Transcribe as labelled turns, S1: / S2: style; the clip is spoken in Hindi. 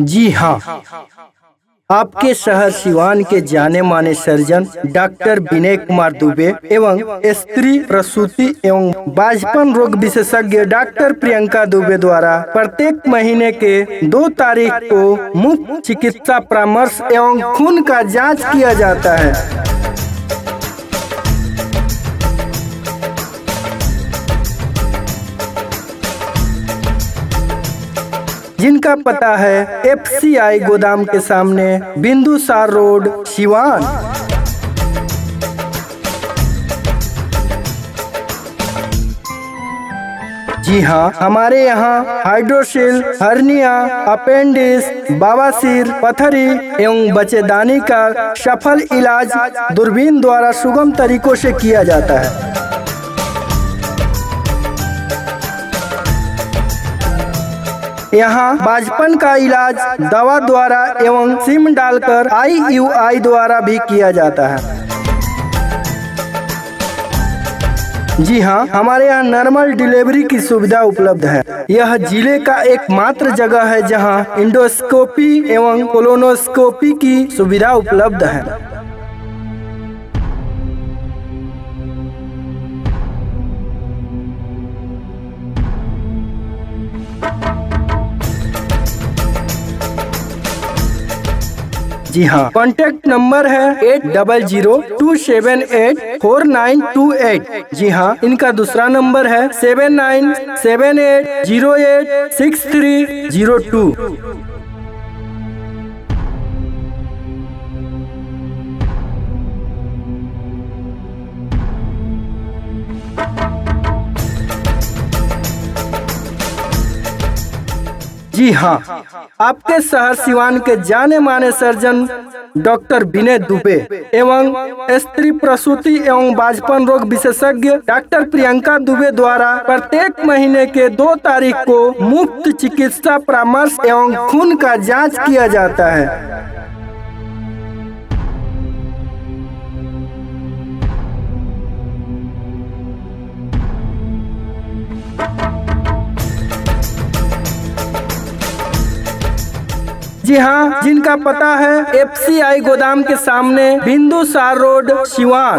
S1: जी हाँ। आपके शहर सिवान के जाने माने सर्जन डॉक्टर विनय कुमार दुबे एवं स्त्री प्रसूति एवं बाजपन रोग विशेषज्ञ डॉक्टर प्रियंका दुबे द्वारा प्रत्येक महीने के दो तारीख को मुफ़्त चिकित्सा परामर्श एवं खून का जाँच किया जाता है। जिनका पता है एफ़ सी आई गोदाम के सामने बिंदुसार रोड, सिवान। जी हाँ हमारे यहाँ हाइड्रोसिल, हर्निया, अपेंडिस, बवासीर, पथरी एवं बच्चेदानी का सफल इलाज दूरबीन द्वारा सुगम तरीकों से किया जाता है। यहाँ बाजपन का इलाज दवा द्वारा एवं सिम डालकर आईयूआई द्वारा भी किया जाता है। जी हाँ हमारे यहाँ नॉर्मल डिलीवरी की सुविधा उपलब्ध है। यह ज़िले का एकमात्र जगह है जहाँ इंडोस्कोपी एवं कोलोनोस्कोपी की सुविधा उपलब्ध है। जी हाँ। कॉन्टेक्ट नंबर है eight double zero two seven eight four nine two eight जी हाँ इनका दूसरा नंबर है seven nine seven eight zero eight six three zero two जी हाँ। आपके शहर सिवान के जाने माने सर्जन डॉक्टर विनय दुबे एवं स्त्री प्रसूति एवं बाजपन रोग विशेषज्ञ डॉक्टर प्रियंका दुबे द्वारा प्रत्येक महीने के दो तारीख को मुफ़्त चिकित्सा परामर्श एवं खून का जाँच किया जाता है। जी हाँ जिनका पता है एफ़ सी आई गोदाम के सामने बिंदु सार रोड सिवान